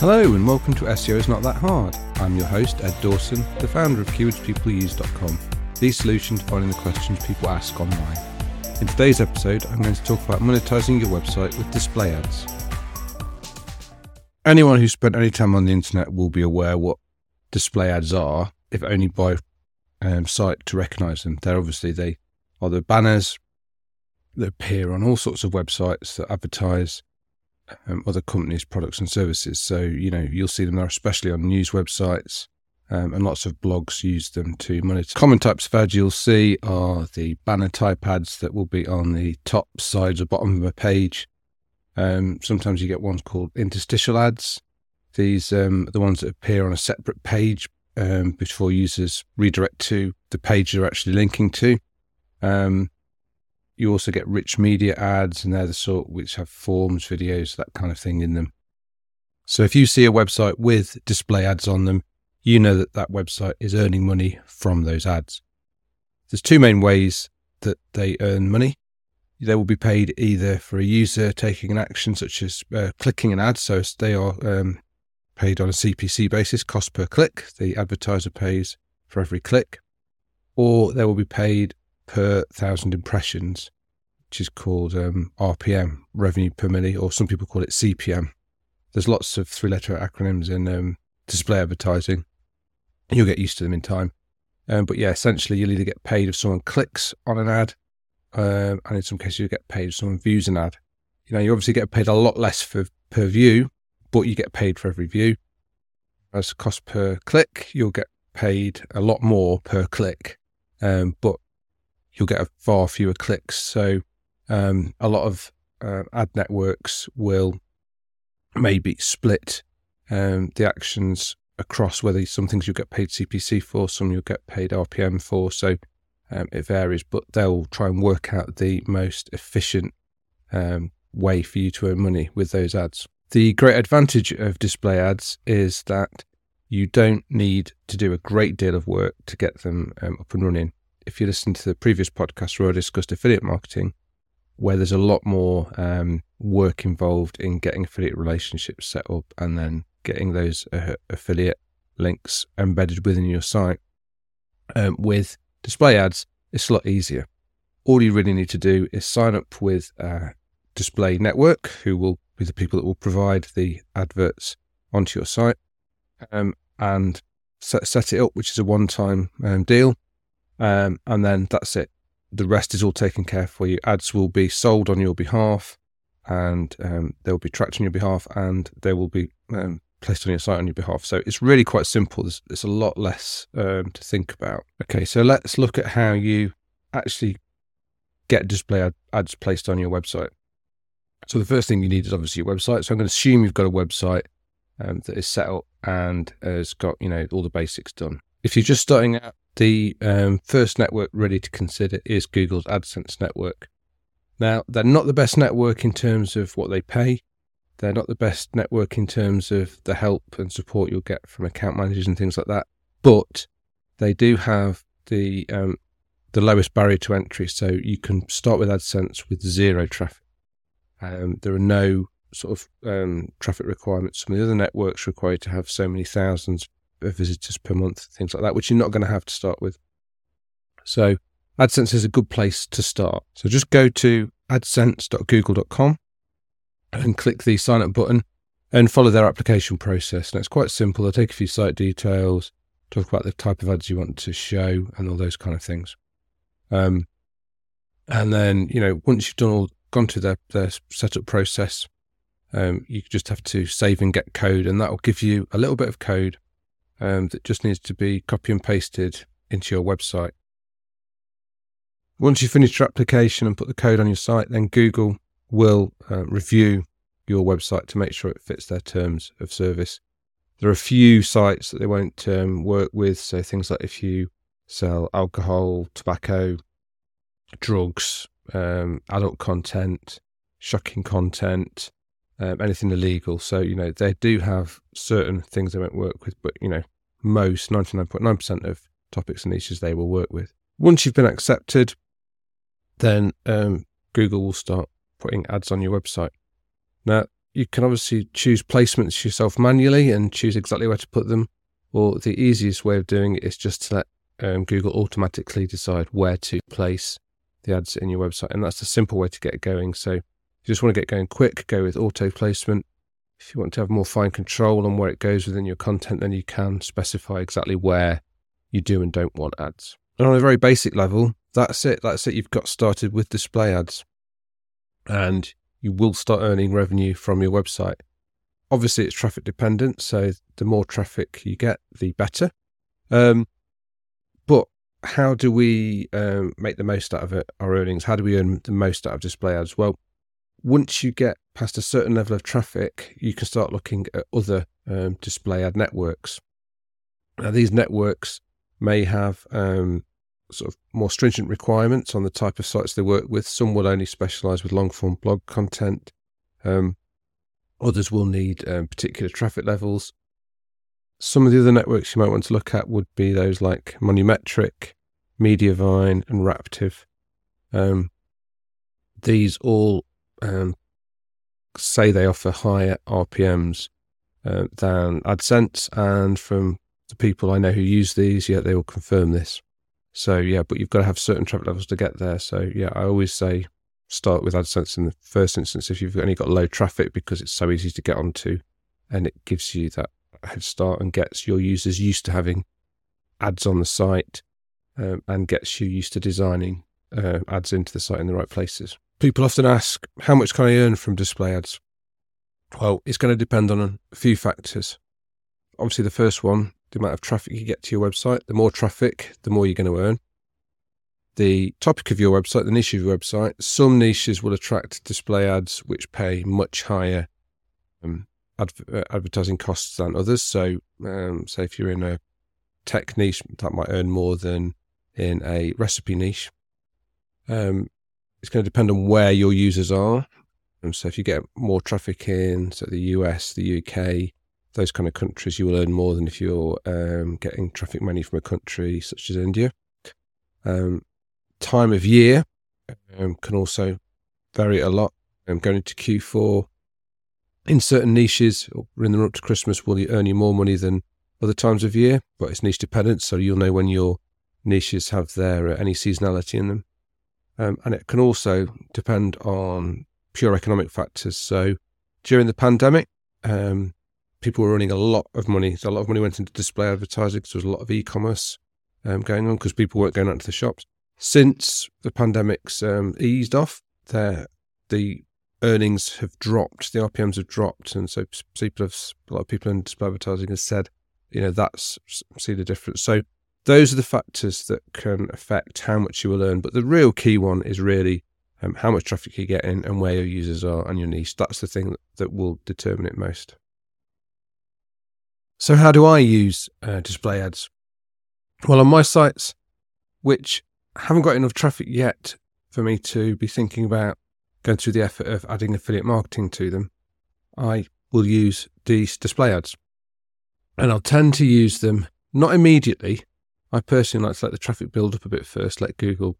Hello and welcome to SEO is Not That Hard. I'm your host, Ed Dawson, the founder of keywordspeopleuse.com, the solution to finding the questions people ask online. In today's episode, I'm going to talk about monetizing your website with display ads. Anyone who's spent any time on the internet will be aware what display ads are, if only by um, sight to recognize them. They're obviously they are the banners that appear on all sorts of websites that advertise um, other companies' products and services. So, you know, you'll see them there, especially on news websites, um, and lots of blogs use them to monitor. Common types of ads you'll see are the banner type ads that will be on the top, sides, or bottom of a page. Um, sometimes you get ones called interstitial ads. These um, are the ones that appear on a separate page um, before users redirect to the page they're actually linking to. You also get rich media ads, and they're the sort which have forms, videos, that kind of thing in them. So if you see a website with display ads on them, you know that that website is earning money from those ads. There's two main ways that they earn money. They will be paid either for a user taking an action, such as uh, clicking an ad. So they are um, paid on a CPC basis, cost per click. The advertiser pays for every click. Or they will be paid per thousand impressions, which is called um, RPM, revenue per mille, or some people call it CPM. There's lots of three letter acronyms in um, display advertising. You'll get used to them in time. Um, but yeah, essentially, you'll either get paid if someone clicks on an ad, uh, and in some cases, you get paid if someone views an ad. You know, you obviously get paid a lot less for per view, but you get paid for every view. As cost per click, you'll get paid a lot more per click, um, but you'll get a far fewer clicks. So um, a lot of uh, ad networks will maybe split um, the actions across whether some things you'll get paid CPC for, some you'll get paid RPM for. So um, it varies, but they'll try and work out the most efficient um, way for you to earn money with those ads. The great advantage of display ads is that you don't need to do a great deal of work to get them um, up and running if you listen to the previous podcast where I discussed affiliate marketing, where there's a lot more um, work involved in getting affiliate relationships set up and then getting those uh, affiliate links embedded within your site. Um, with display ads, it's a lot easier. All you really need to do is sign up with a display network, who will be the people that will provide the adverts onto your site, um, and set, set it up, which is a one time um, deal um, and then that's it. The rest is all taken care for you. Ads will be sold on your behalf, and um, they will be tracked on your behalf, and they will be um, placed on your site on your behalf. So it's really quite simple. There's, there's a lot less um, to think about. Okay, so let's look at how you actually get display ad- ads placed on your website. So the first thing you need is obviously your website. So I'm going to assume you've got a website um, that is set up and has got you know all the basics done. If you're just starting out, the um, first network ready to consider is Google's AdSense network. Now, they're not the best network in terms of what they pay. They're not the best network in terms of the help and support you'll get from account managers and things like that. But they do have the um, the lowest barrier to entry. So you can start with AdSense with zero traffic. Um, there are no sort of um, traffic requirements. Some of the other networks require you to have so many thousands visitors per month, things like that, which you're not going to have to start with. So AdSense is a good place to start. So just go to adsense.google.com and click the sign up button and follow their application process. And it's quite simple. They'll take a few site details, talk about the type of ads you want to show, and all those kind of things. Um, and then, you know, once you've done all, gone through their, their setup process, um, you just have to save and get code, and that will give you a little bit of code um, that just needs to be copy and pasted into your website. Once you finish your application and put the code on your site, then Google will uh, review your website to make sure it fits their terms of service. There are a few sites that they won't um, work with, so things like if you sell alcohol, tobacco, drugs, um, adult content, shocking content, um, anything illegal. So, you know, they do have certain things they won't work with, but, you know, most 99.9% of topics and niches they will work with. Once you've been accepted, then um, Google will start putting ads on your website. Now, you can obviously choose placements yourself manually and choose exactly where to put them. Or the easiest way of doing it is just to let um, Google automatically decide where to place the ads in your website. And that's a simple way to get going. So if you just want to get going quick, go with auto placement. If you want to have more fine control on where it goes within your content, then you can specify exactly where you do and don't want ads. And on a very basic level, that's it. That's it. You've got started with display ads. And you will start earning revenue from your website. Obviously, it's traffic dependent, so the more traffic you get, the better. Um, but how do we um, make the most out of it, our earnings? How do we earn the most out of display ads? Well, once you get past a certain level of traffic, you can start looking at other um, display ad networks. Now, these networks may have um, sort of more stringent requirements on the type of sites they work with. Some will only specialize with long form blog content. Um, others will need um, particular traffic levels. Some of the other networks you might want to look at would be those like Monumetric, Mediavine, and Raptive. Um, these all um, say they offer higher RPMs uh, than AdSense, and from the people I know who use these, yeah, they will confirm this. So yeah, but you've got to have certain traffic levels to get there. So yeah, I always say start with AdSense in the first instance if you've only got low traffic because it's so easy to get onto, and it gives you that head start and gets your users used to having ads on the site, um, and gets you used to designing uh, ads into the site in the right places. People often ask, how much can I earn from display ads? Well, it's going to depend on a few factors. Obviously, the first one the amount of traffic you get to your website. The more traffic, the more you're going to earn. The topic of your website, the niche of your website. Some niches will attract display ads which pay much higher um, uh, advertising costs than others. So, um, say if you're in a tech niche, that might earn more than in a recipe niche. Um, it's going to depend on where your users are. And so, if you get more traffic in, so the US, the UK, those kind of countries, you will earn more than if you're um, getting traffic money from a country such as India. Um, time of year um, can also vary a lot. Um, going into Q4, in certain niches or in the run up to Christmas, will you earn you more money than other times of year? But it's niche dependent, so you'll know when your niches have their uh, any seasonality in them. Um, and it can also depend on pure economic factors. So during the pandemic, um, people were earning a lot of money. So a lot of money went into display advertising because there was a lot of e-commerce um, going on because people weren't going out to the shops. Since the pandemic's um, eased off, the earnings have dropped, the RPMs have dropped, and so people have a lot of people in display advertising have said, you know, that's see the difference. So those are the factors that can affect how much you will earn. But the real key one is really um, how much traffic you get in and where your users are and your niche. That's the thing that, that will determine it most. So, how do I use uh, display ads? Well, on my sites, which haven't got enough traffic yet for me to be thinking about going through the effort of adding affiliate marketing to them, I will use these display ads. And I'll tend to use them not immediately. I personally like to let the traffic build up a bit first, let Google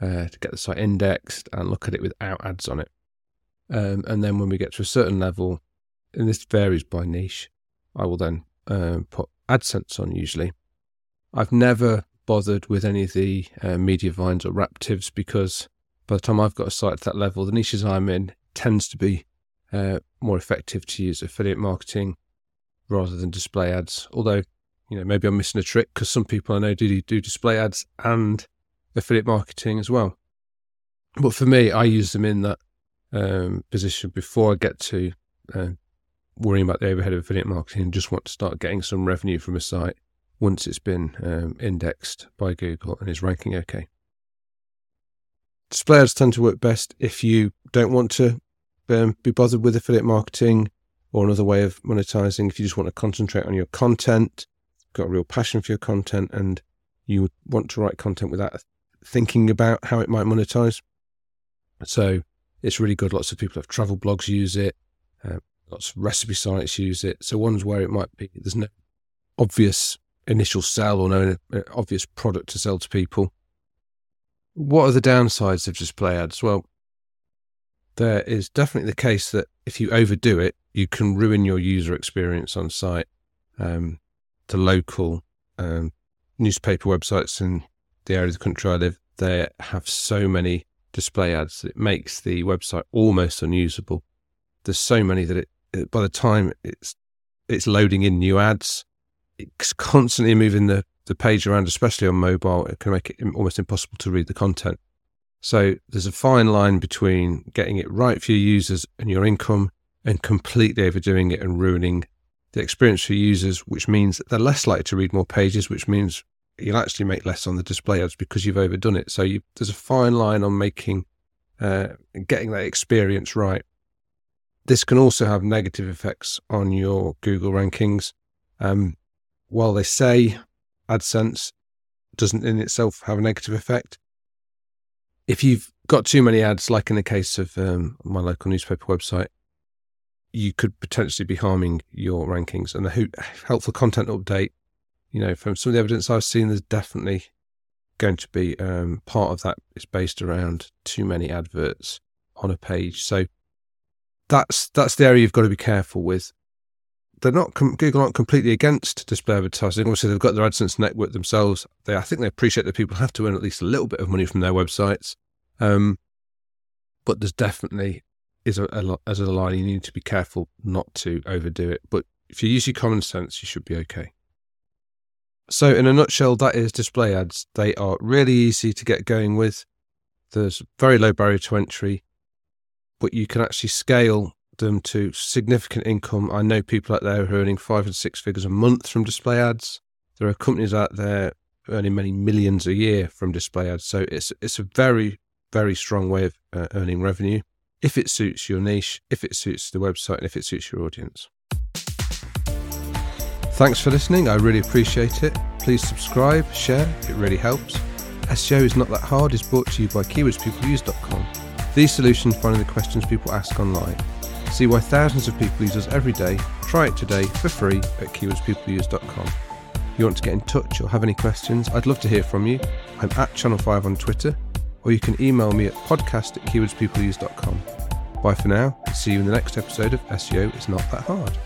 uh, to get the site indexed and look at it without ads on it. Um, and then when we get to a certain level, and this varies by niche, I will then uh, put AdSense on usually. I've never bothered with any of the uh, Mediavines or Raptives because by the time I've got a site at that level, the niches I'm in tends to be uh, more effective to use affiliate marketing rather than display ads. Although, you know, maybe I'm missing a trick because some people I know do do display ads and affiliate marketing as well. But for me, I use them in that um, position before I get to uh, worrying about the overhead of affiliate marketing and just want to start getting some revenue from a site once it's been um, indexed by Google and is ranking okay. Display ads tend to work best if you don't want to um, be bothered with affiliate marketing or another way of monetizing. If you just want to concentrate on your content, got a real passion for your content, and you want to write content without thinking about how it might monetize. So it's really good. Lots of people have travel blogs use it. Uh, Lots of recipe sites use it. So ones where it might be there's no obvious initial sell or no uh, obvious product to sell to people. What are the downsides of display ads? Well, there is definitely the case that if you overdo it, you can ruin your user experience on site. Um, the local um, newspaper websites in the area of the country I live, they have so many display ads that it makes the website almost unusable. There's so many that it, by the time it's it's loading in new ads, it's constantly moving the, the page around, especially on mobile. It can make it almost impossible to read the content. So there's a fine line between getting it right for your users and your income and completely overdoing it and ruining the experience for users, which means they're less likely to read more pages, which means you'll actually make less on the display ads because you've overdone it. So you, there's a fine line on making, uh, getting that experience right. This can also have negative effects on your Google rankings. Um, while they say AdSense doesn't in itself have a negative effect, if you've got too many ads, like in the case of um, my local newspaper website, you could potentially be harming your rankings. And the helpful content update, you know, from some of the evidence I've seen, there's definitely going to be um, part of that is based around too many adverts on a page. So that's that's the area you've got to be careful with. They're not Google aren't completely against display advertising. Obviously, they've got their AdSense network themselves. They I think they appreciate that people have to earn at least a little bit of money from their websites. Um, but there's definitely is a, a as a line you need to be careful not to overdo it. But if you use your common sense, you should be okay. So, in a nutshell, that is display ads. They are really easy to get going with. There's very low barrier to entry, but you can actually scale them to significant income. I know people out there who are earning five and six figures a month from display ads. There are companies out there earning many millions a year from display ads. So it's it's a very very strong way of uh, earning revenue if it suits your niche, if it suits the website, and if it suits your audience. Thanks for listening. I really appreciate it. Please subscribe, share, it really helps. SEO is not that hard is brought to you by keywordspeopleuse.com. These solutions find the questions people ask online. See why thousands of people use us every day. Try it today for free at keywordspeopleuse.com. If you want to get in touch or have any questions, I'd love to hear from you. I'm at Channel 5 on Twitter, or you can email me at podcast at keywordspeopleuse.com. Bye for now. See you in the next episode of SEO It's Not That Hard.